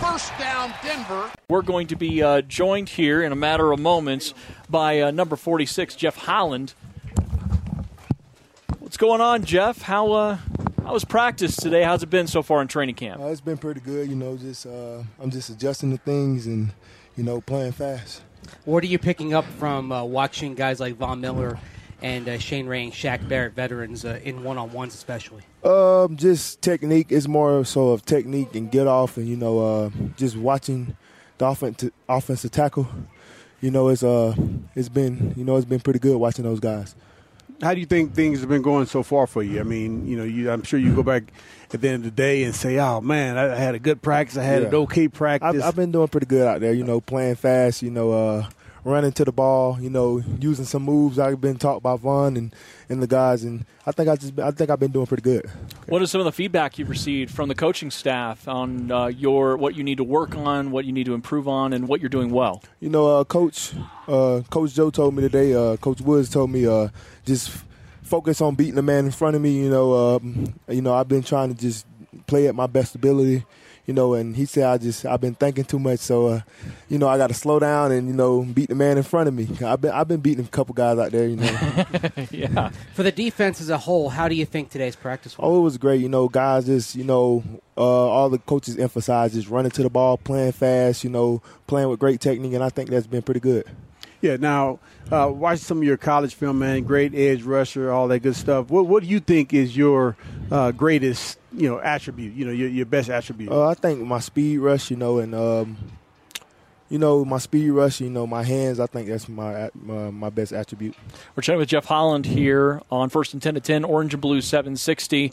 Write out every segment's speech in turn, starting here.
First down, Denver. We're going to be uh, joined here in a matter of moments by uh, number 46, Jeff Holland. What's going on, Jeff? How uh, how was practice today? How's it been so far in training camp? Uh, it's been pretty good. You know, just uh, I'm just adjusting to things and you know playing fast. What are you picking up from uh, watching guys like Von Miller and uh, Shane Ray and Shaq Barrett, veterans uh, in one-on-ones especially? Um, just technique. It's more so of technique and get off, and you know, uh, just watching the offensive offensive tackle. You know, it's uh, it's been you know it's been pretty good watching those guys. How do you think things have been going so far for you? I mean, you know, you, I'm sure you go back at the end of the day and say, "Oh man, I, I had a good practice. I had Yeah. an okay practice." I've, I've been doing pretty good out there. You know, playing fast. You know, uh, running to the ball. You know, using some moves I've been taught by Von and, and the guys, and I think I just I think I've been doing pretty good. What is some of the feedback you've received from the coaching staff on uh, your what you need to work on, what you need to improve on, and what you're doing well? You know, uh, Coach uh, Coach Joe told me today. Uh, Coach Woods told me uh, just focus on beating the man in front of me. You know, um, you know, I've been trying to just play at my best ability. You know, and he said I just I've been thinking too much, so uh, you know I got to slow down and you know beat the man in front of me. I've been I've been beating a couple guys out there. You know, yeah. For the defense as a whole, how do you think today's practice was? oh, it was great. You know, guys just you know uh, all the coaches emphasize just running to the ball, playing fast. You know, playing with great technique, and I think that's been pretty good. Yeah. Now, uh, watch some of your college film, man. Great edge rusher, all that good stuff. What What do you think is your uh, greatest, you know, attribute? You know, your, your best attribute. Uh, I think my speed rush, you know, and um, you know my speed rush, you know, my hands. I think that's my my, my best attribute. We're chatting with Jeff Holland here on First and 10 to 10, Orange and Blue 760.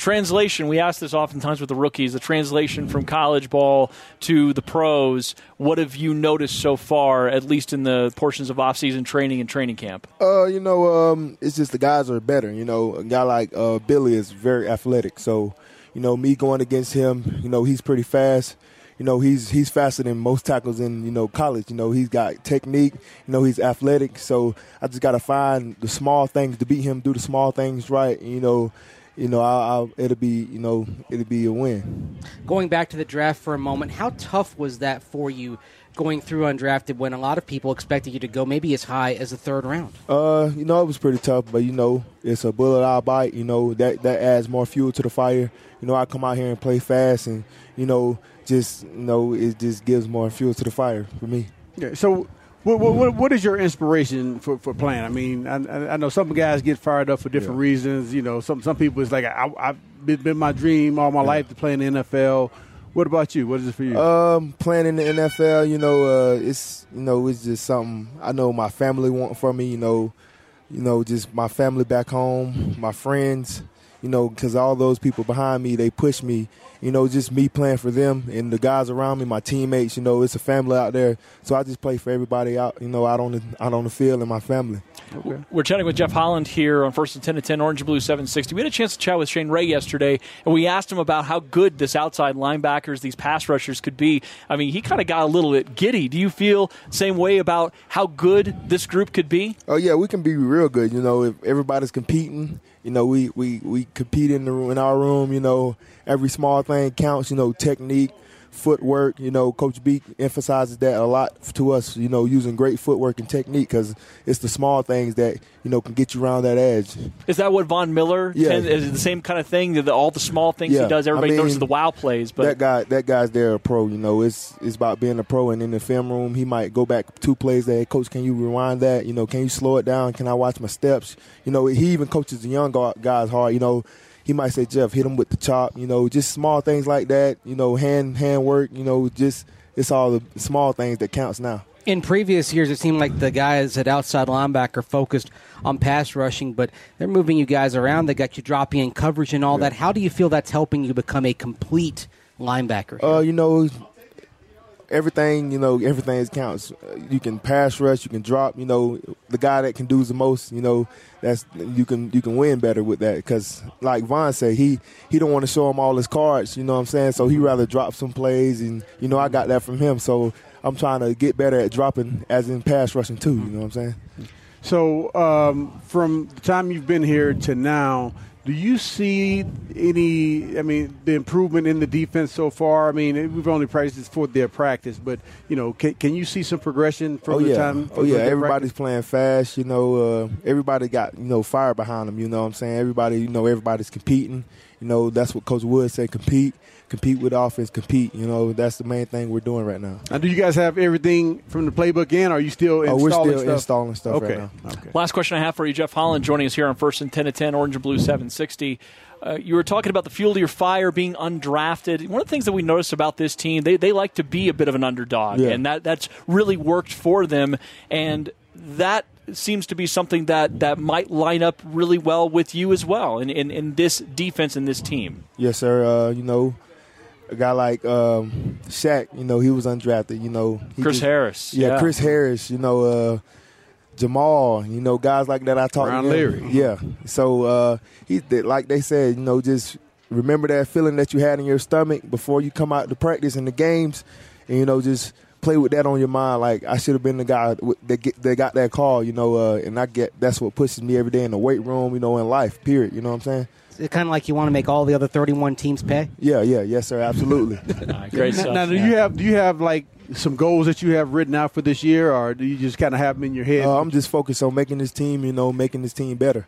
Translation, we ask this oftentimes with the rookies, the translation from college ball to the pros. What have you noticed so far, at least in the portions of off-season training and training camp? Uh, you know, um, it's just the guys are better. You know, a guy like uh, Billy is very athletic, so you know me going against him, you know, he's pretty fast. You know, he's he's faster than most tackles in you know college. You know, he's got technique. You know, he's athletic. So I just got to find the small things to beat him. Do the small things right. You know, you know, I'll, I'll, it'll be you know it'll be a win. Going back to the draft for a moment, how tough was that for you going through undrafted when a lot of people expected you to go maybe as high as the third round? Uh, you know, it was pretty tough, but you know, it's a bullet I'll bite. You know, that that adds more fuel to the fire. You know, I come out here and play fast, and you know, just you know, it just gives more fuel to the fire for me. Yeah. So, what, what, what is your inspiration for, for playing? I mean, I, I know some guys get fired up for different Yeah. reasons. You know, some some people it's like I, I've been, my dream all my life to play in the NFL. What about you? What is it for you? Um, playing in the NFL, you know, uh, it's you know, it's just something I know my family want from me. You know, you know, just my family back home, my friends. You know, because all those people behind me, they push me. You know, just me playing for them and the guys around me, my teammates. You know, it's a family out there, so I just play for everybody out. You know, out on the out on the field and my family. We're chatting with Jeff Holland here on First and 10 to 10, Orange and Blue 760. We had a chance to chat with Shane Ray yesterday, and we asked him about how good this outside linebackers, these pass rushers could be. I mean, he kind of got a little bit giddy. Do you feel same way about how good this group could be? Oh yeah, we can be real good. You know, if everybody's competing, you know, we we we compete in the in our room. You know, every small thing counts. You know, technique, footwork. You know, Coach B emphasizes that a lot to us. You know, using great footwork and technique because it's the small things that you know can get you around that edge. Is that what Von Miller Yeah. tends, is it the same kind of thing? The, all the small things Yeah. he does, everybody I mean, notices the wow plays, but that guy, that guy's there a pro. You know, it's it's about being a pro. And in the film room, he might go back two plays. That coach, can you rewind that? You know, can you slow it down? Can I watch my steps? You know, he even coaches the young guys hard. You know, he might say, Jeff, hit him with the chop. You know, just small things like that. You know, hand hand work. You know, just it's all the small things that counts now. In previous years, it seemed like the guys at outside linebacker focused on pass rushing, but they're moving you guys around. They got you dropping in coverage and all that. How do you feel that's helping you become a complete linebacker? here? Uh, you know, everything. You know, everything counts. Uh, You can pass rush. You can drop. You know, the guy that can do the most. You know, that's you can you can win better with that because, like Von said, he he don't want to show him all his cards. You know what I'm saying? So he rather drop some plays, and you know, I got that from him. So I'm trying to get better at dropping, as in pass rushing too. You know what I'm saying? So, um, from the time you've been here to now, Do you see any? I mean, the improvement in the defense so far. I mean, we've only practiced this for their practice, but you know, can, can you see some progression from oh, the yeah. time? Oh yeah, everybody's practice? playing fast. You know, uh, everybody got you know fire behind them. You know what I'm saying? Everybody, you know, everybody's competing. You know, that's what Coach Wood said: compete, compete with offense, compete. You know, that's the main thing we're doing right now. Now, do you guys have everything from the playbook in? Or are you still Oh, installing we're still stuff? installing stuff okay. right now. Okay. Last question I have for you, Jeff Holland, joining us here on First and 10 to 10, Orange and Blue 760. Uh, you were talking about the fuel to your fire being undrafted. One of the things that we noticed about this team, they, they like to be a bit of an underdog, Yeah. and that, that's really worked for them. And that seems to be something that, that might line up really well with you as well in, in, in this defense and this team. Yes, sir. Uh, you know, a guy like um, Shaq, you know, he was undrafted. You know, he Chris just- Harris. Yeah, Chris Harris. You know, uh, Jamal. You know, guys like that. I talked Ron to. Leary. Yeah. So uh, he, they- like they said, you know, just remember that feeling that you had in your stomach before you come out to practice in the games, and you know, just play with that on your mind. Like I should have been the guy that get that got that call. You know, uh, and I get that's what pushes me every day in the weight room. You know, in life. Period. You know what I'm saying? It's kind of like you want to make all the other 31 teams pay. Yeah. Yeah. Yes, sir. Absolutely. All right, great Now, stuff. now, do you have do you have like some goals that you have written out for this year, or do you just kind of have them in your head? Uh, I'm just focused on making this team, you know, making this team better.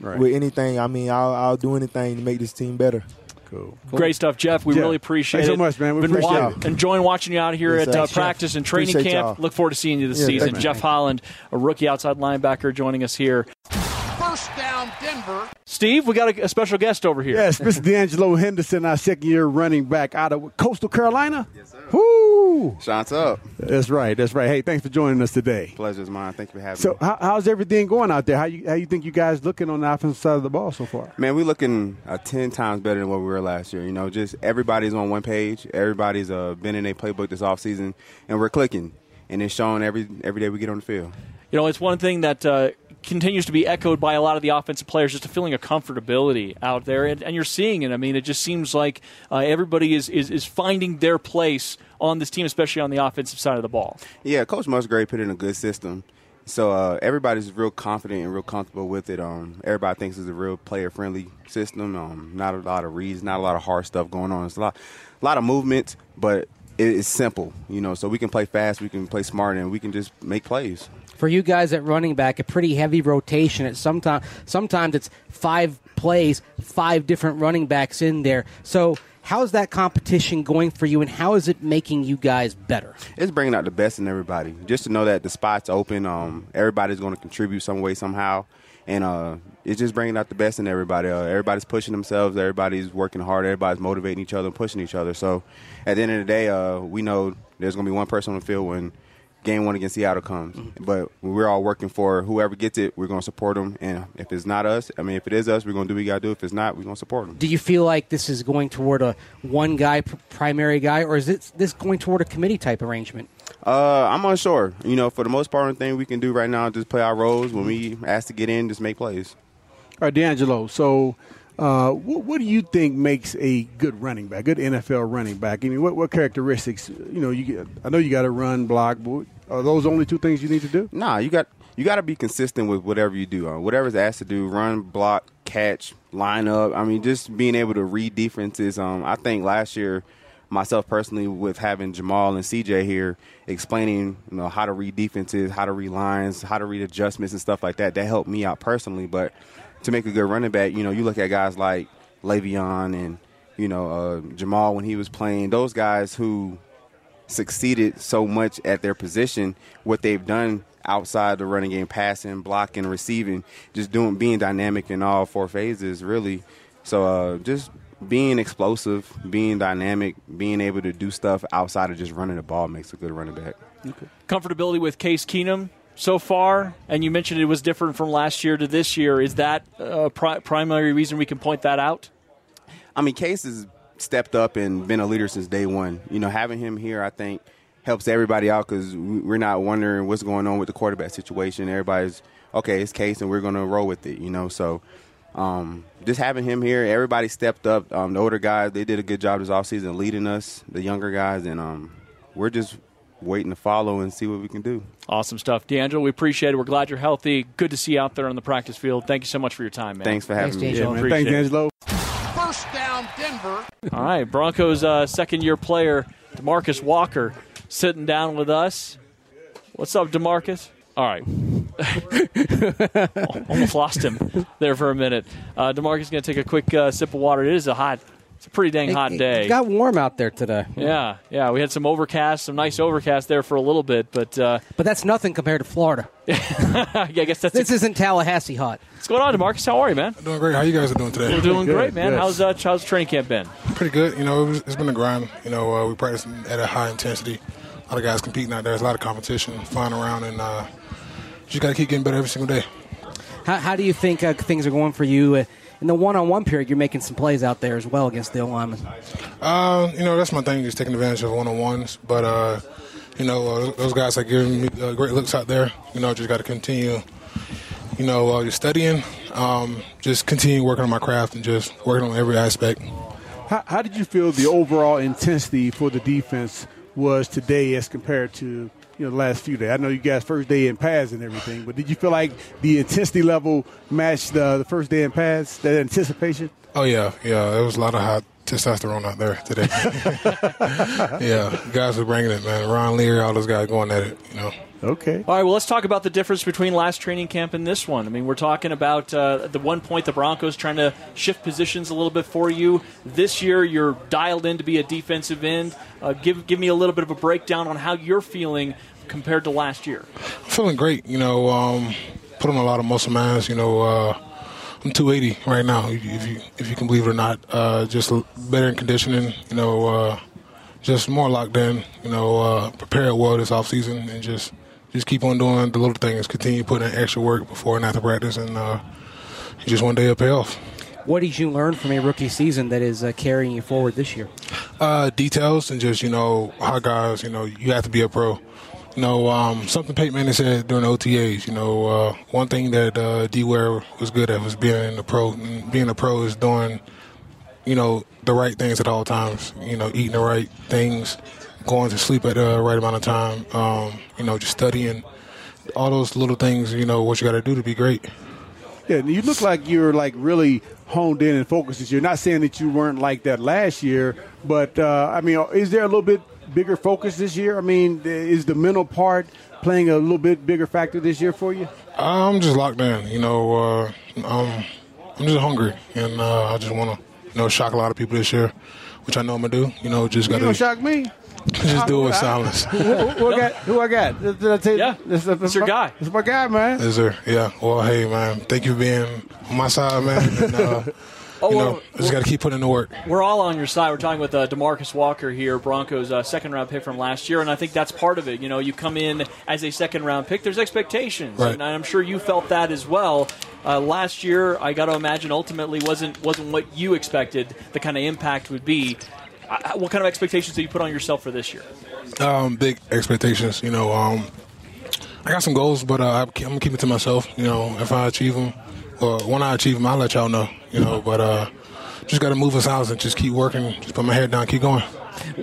Right. With anything, I mean, I'll, I'll do anything to make this team better. Cool. Great stuff, Jeff. We Jeff, really appreciate thanks it. so much, man. We Been appreciate wa- it. Enjoying watching you out here Yes, at sir. uh, practice and training Appreciate camp. y'all. Look forward to seeing you this Yeah, season. thanks, Jeff Holland, a rookie outside linebacker, joining us here. First down, Denver. Steve, we got a, a special guest over here. Yes, Mr. De'Angelo Henderson, our second year running back out of Coastal Carolina. Yes, sir. Woo! Shots up. That's right. That's right. Hey, thanks for joining us today. Pleasure's mine. Thank you for having So, me. So, how, how's everything going out there? How you how you think you guys looking on the offensive side of the ball so far? Man, we're looking uh, 10 times better than what we were last year. You know, just everybody's on one page. Everybody's uh, been in a playbook this offseason, and we're clicking. And it's showing every every day we get on the field. You know, it's one thing that uh, continues to be echoed by a lot of the offensive players, just a feeling of comfortability out there, and, and you're seeing it. I mean, it just seems like uh, everybody is, is is finding their place on this team, especially on the offensive side of the ball. Yeah, Coach Musgrave put in a good system. So uh, everybody's real confident and real comfortable with it. Um, everybody thinks it's a real player-friendly system. Um, not a lot of reads, not a lot of hard stuff going on. It's a lot, a lot of movement, but it's simple. You know, so we can play fast, we can play smart, and we can just make plays. For you guys at running back, a pretty heavy rotation. It's sometimes sometimes it's five plays, five different running backs in there. So how's that competition going for you, and how is it making you guys better? it's bringing out the best in everybody. Just to know that the spot's open, um, everybody's going to contribute some way somehow, and uh, it's just bringing out the best in everybody. Uh, everybody's pushing themselves. Everybody's working hard. Everybody's motivating each other and pushing each other. So, at the end of the day, uh, we know there's going to be one person on the field when game one against Seattle comes. But we're all working for whoever gets it. We're going to support them, and if it's not us, I mean, if it is us, we're going to do what we got to do. If it's not, we're going to support them. Do you feel like this is going toward a one guy primary guy, or is it this going toward a committee type arrangement? Uh, I'm unsure. You know, for the most part, the thing we can do right now is just play our roles. When we ask to get in, just make plays. All right, De'Angelo. So, uh, what, what do you think makes a good running back, good NFL running back? I mean, what, what characteristics? You know, you get, I know you got to run, block. But are those only two things you need to do? Nah, you got you got to be consistent with whatever you do. Uh, whatever's asked to do, run, block, catch, line up. I mean, just being able to read defenses. Um, I think last year, myself personally, with having Jamaal and CJ here explaining, you know, how to read defenses, how to read lines, how to read adjustments and stuff like that, that helped me out personally. But to make a good running back, you know, you look at guys like Le'Veon and you know uh, Jamaal when he was playing. Those guys who succeeded so much at their position, what they've done outside the running game, passing, blocking, receiving, just doing being dynamic in all four phases, really. So uh, just being explosive, being dynamic, being able to do stuff outside of just running the ball makes a good running back. Comfortability with Case Keenum so far, and you mentioned it was different from last year to this year. Is that a pri- primary reason we can point that out? I mean, Case has stepped up and been a leader since day one. You know, having him here, I think, helps everybody out because we're not wondering what's going on with the quarterback situation. Everybody's okay. It's Case, and we're going to roll with it. You know, so um, just having him here, everybody stepped up. Um, the older guys, they did a good job this offseason leading us, the younger guys, and um, we're just waiting to follow and see what we can do. Awesome stuff. De'Angelo, we appreciate it. We're glad you're healthy. Good to see you out there on the practice field. Thank you so much for your time, man. Thanks for having Thanks, me. De'Angelo. Man, thanks, it. Angelo. First down, Denver. All right, Broncos uh, second year player, DeMarcus Walker, sitting down with us. What's up, DeMarcus? All right. Almost lost him there for a minute. Uh, DeMarcus is going to take a quick uh, sip of water. It is a hot, it's a pretty dang hot day. It got warm out there today. yeah, yeah. We had some overcast, some nice overcast there for a little bit, but uh, But that's nothing compared to Florida. I guess that's This isn't Tallahassee hot. what's going on, DeMarcus. How are you, man? Doing great. How you guys are doing today? We're doing Good, great, man. good. How's uh, how's training camp been? Pretty good. You know, it was, it's been a grind. You know, uh, we practice at a high intensity. A lot of guys competing out there. There's a lot of competition flying around, and uh, just got to keep getting better every single day. How, how do you think uh, things are going for you? In the one-on-one period, you're making some plays out there as well against the linemen. Uh, you know, that's my thing, is taking advantage of one on ones. But, uh, you know, uh, those guys are giving me uh, great looks out there. You know, just got to continue, you know, uh, just studying, um, just continue working on my craft and just working on every aspect. How, how did you feel the overall intensity for the defense was today as compared to you know the last few days? I know you guys first day in pads and everything, but did you feel like the intensity level matched the, the first day in pads? That anticipation? Oh yeah, yeah. There was a lot of hot testosterone out there today. yeah, guys were bringing it, man. Ron Leary, all those guys going at it. You know. Okay. All right, well, let's talk about the difference between last training camp and this one. I mean, we're talking about uh, the one point the Broncos trying to shift positions a little bit for you. This year, you're dialed in to be a defensive end. Uh, give give me a little bit of a breakdown on how you're feeling compared to last year. I'm feeling great. You know, um, put on a lot of muscle mass. You know, uh, I'm 280 right now, if you if you can believe it or not. Uh, just better in conditioning. You know, uh, just more locked in. You know, uh, prepared well this off season, and just just keep on doing the little things. Continue putting in extra work before and after practice, and uh, just one day it'll pay off. What did you learn from a rookie season that is uh, carrying you forward this year? Uh, details and just you know how guys you know you have to be a pro. You know um, something Peyton Manning said during the OTAs. You know uh, one thing that uh, D Ware was good at was being a pro. And being a pro is doing you know the right things at all times. You know eating the right things, going to sleep at the right amount of time. Um, you know just studying all those little things. You know what you got to do to be great. Yeah, and you look like you're like really honed in and focused this year. Not saying that you weren't like that last year, but uh, I mean, is there a little bit bigger focus this year? I mean, is the mental part playing a little bit bigger factor this year for you? I'm just locked in. You know, uh, um, I'm just hungry, and uh, I just want to, you know, shock a lot of people this year, which I know I'm gonna do. You know, just You gotta don't shock me. Just do it with silence. who, who I got? Who I got? Did I tell you? Yeah, This- this- it's your my- guy. It's my guy, man. Is there? Yeah. Well, hey, man, thank you for being on my side, man. And, uh, Oh, you well, know, just gotta keep putting in the work. We're all on your side. We're talking with uh, DeMarcus Walker here, Broncos' uh, second round pick from last year, and I think that's part of it. You know, you come in as a second round pick. There's expectations, Right. and I'm sure you felt that as well. Uh, last year, I got to imagine, ultimately wasn't wasn't what you expected. The kind of impact would be. What kind of expectations do you put on yourself for this year? Um, big expectations. You know, um, I got some goals, but uh, I'm gonna keep it to myself. You know, if I achieve them, or when I achieve them, I'll let y'all know. You know, but uh, just gotta move in silence and just keep working. Just put my head down, keep going.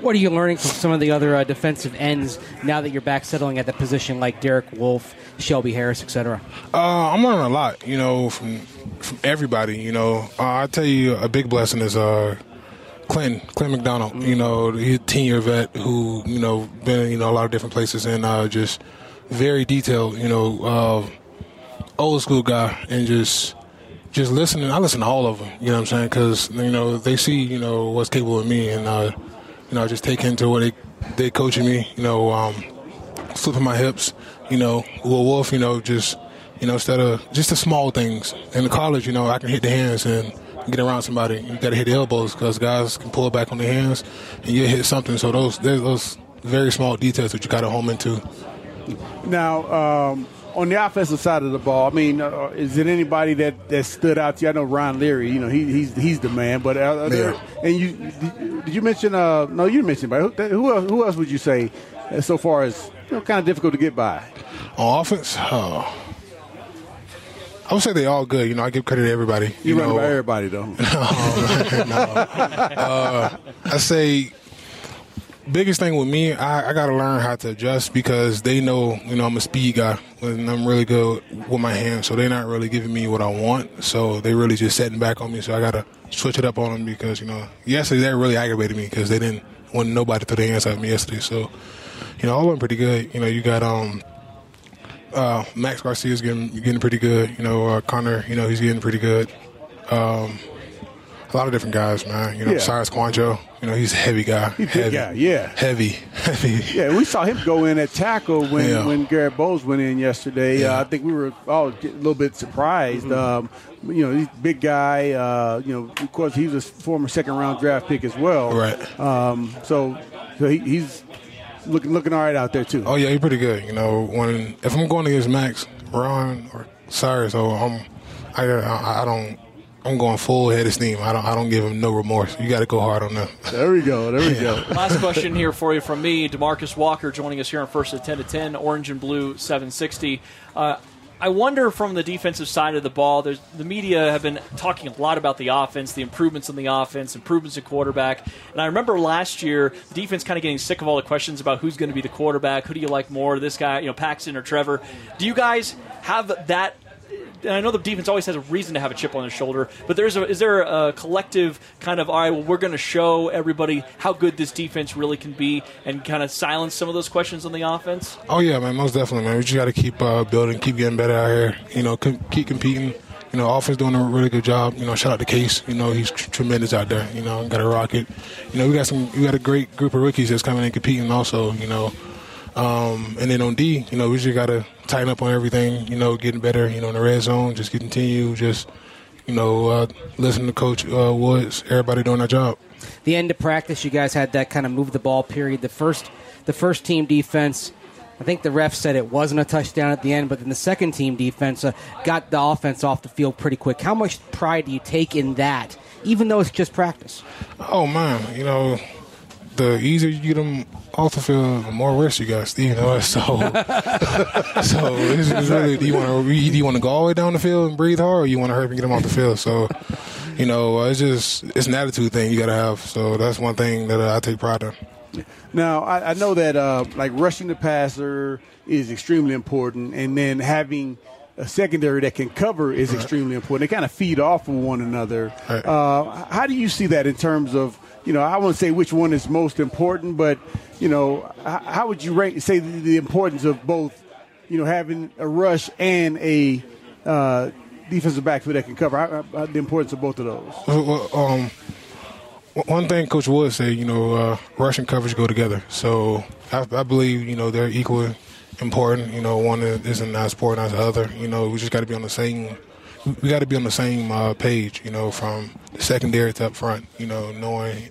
What are you learning from some of the other uh, defensive ends now that you're back settling at the position like Derek Wolfe, Shelby Harris, etc.? Uh, I'm learning a lot, you know, from from everybody. You know, uh, I tell you, a big blessing is uh, Clinton, Clint McDonald. You know, he's a ten year vet who you know been you know a lot of different places and uh, just very detailed. You know, uh, old school guy and just just listening. I listen to all of them. You know what I'm saying? Because you know they see you know what's capable of me and uh, you know I just take into what they they coaching me. You know. Um, flipping my hips, you know, Will Wolf, you know, just, you know, instead of just the small things. In the college, you know, I can hit the hands and get around somebody. You got to hit the elbows because guys can pull back on the hands and you hit something. So those, there's those very small details that you got to home into. Now, um, on the offensive side of the ball, I mean, uh, is it anybody that, that stood out to you? I know Ron Leary, you know, he, he's he's the man. But there, and you did, you mention? Uh, no, you didn't mention. But who, who else, who else would you say uh, so far as you know, kind of difficult to get by? On offense, oh, I would say they all good. You know, I give credit to everybody. You, You, run know, by everybody though. uh, I say biggest thing with me, I, I got to learn how to adjust because they know, you know, I'm a speed guy and I'm really good with my hands. So they're not really giving me what I want. So they really just setting back on me. So I got to switch it up on them because, you know, yesterday that really aggravated me because they didn't want nobody to throw their hands at me yesterday. So, you know, all of them pretty good. You know, you got, um, uh, Max Garcia's getting getting pretty good. You know, uh, Connor, you know, he's getting pretty good. Um, a lot of different guys, man. You know, Yeah. Cyrus Kouandjio, you know, he's a heavy guy. He's a heavy. guy, yeah. Heavy, heavy. Yeah, we saw him go in at tackle when, Yeah. when Garett Bolles went in yesterday. Yeah. Uh, I think we were all a little bit surprised. Um, you know, he's a big guy. Uh, you know, of course, he's a former second round draft pick as well. Right. Um, so so he, he's looking looking all right out there too. Oh yeah, he's pretty good. You know, when if I'm going against Max, Ron, or Cyrus, or I'm, I, I, I don't. I'm going full head of steam. I don't. I don't give him no remorse. You got to go hard on them. There we go. There we go. Last question here for you from me, DeMarcus Walker, joining us here on First at ten to ten, Orange and Blue seven sixty. Uh, I wonder from the defensive side of the ball. The media have been talking a lot about the offense, the improvements in the offense, improvements at quarterback. And I remember last year the defense kind of getting sick of all the questions about who's going to be the quarterback, who do you like more, this guy, you know, Paxton or Trevor. Do you guys have that? And I know the defense always has a reason to have a chip on their shoulder, but there's a, is there a collective kind of all right? Well, we're going to show everybody how good this defense really can be, and kind of silence some of those questions on the offense. Oh yeah, man, most definitely, man. We just got to keep uh, building, keep getting better out here. You know, com- keep competing. You know, offense doing a really good job. You know, shout out to Case. You know, he's tr- tremendous out there. You know, got a rocket. You know, we got some. We got a great group of rookies that's coming and competing also. You know, um, and then on D, you know, we just got to tighten up on everything. You know, getting better. You know, in the red zone, just continue, just you know, uh, listen to Coach uh, Woods. Everybody doing their job. the end of practice, you guys had that kind of move the ball period. The first, the first team defense, I think the ref said it wasn't a touchdown at the end, but then the second team defense uh, got the offense off the field pretty quick. How much pride do you take in that, even though it's just practice? Oh man, you know, the easier you get them off the field, the more rest you got. You know, so so it's, it's really do you want to do you want to go all the way down the field and breathe hard, or you want to hurry and get them off the field? So you know, uh, it's just it's an attitude thing you got to have. So that's one thing that uh, I take pride in. Now, I, I know that uh, like rushing the passer is extremely important, and then having a secondary that can cover is extremely important. They kind of feed off of one another. Right. Uh, how do you see that in terms of you know? I won't say which one is most important, but you know, how, would you rate say the, the importance of both? You know, having a rush and a uh, defensive backfield that can cover. The importance of both of those. Um, one thing Coach Wood said, you know, uh, rush and coverage go together. So I, I believe, you know, they're equally important. You know, one isn't as important as the other. You know, we just got to be on the same. We got to be on the same uh, page. You know, from the secondary to up front. You know, knowing.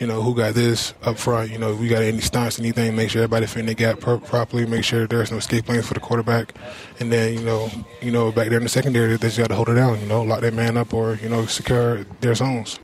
You know who got this up front. You know we got any stunts, anything. Make sure everybody fit in the gap pro- properly. Make sure there's no escape lanes for the quarterback. And then you know, you know back there in the secondary, they just got to hold it down. You know, lock that man up or you know secure their zones.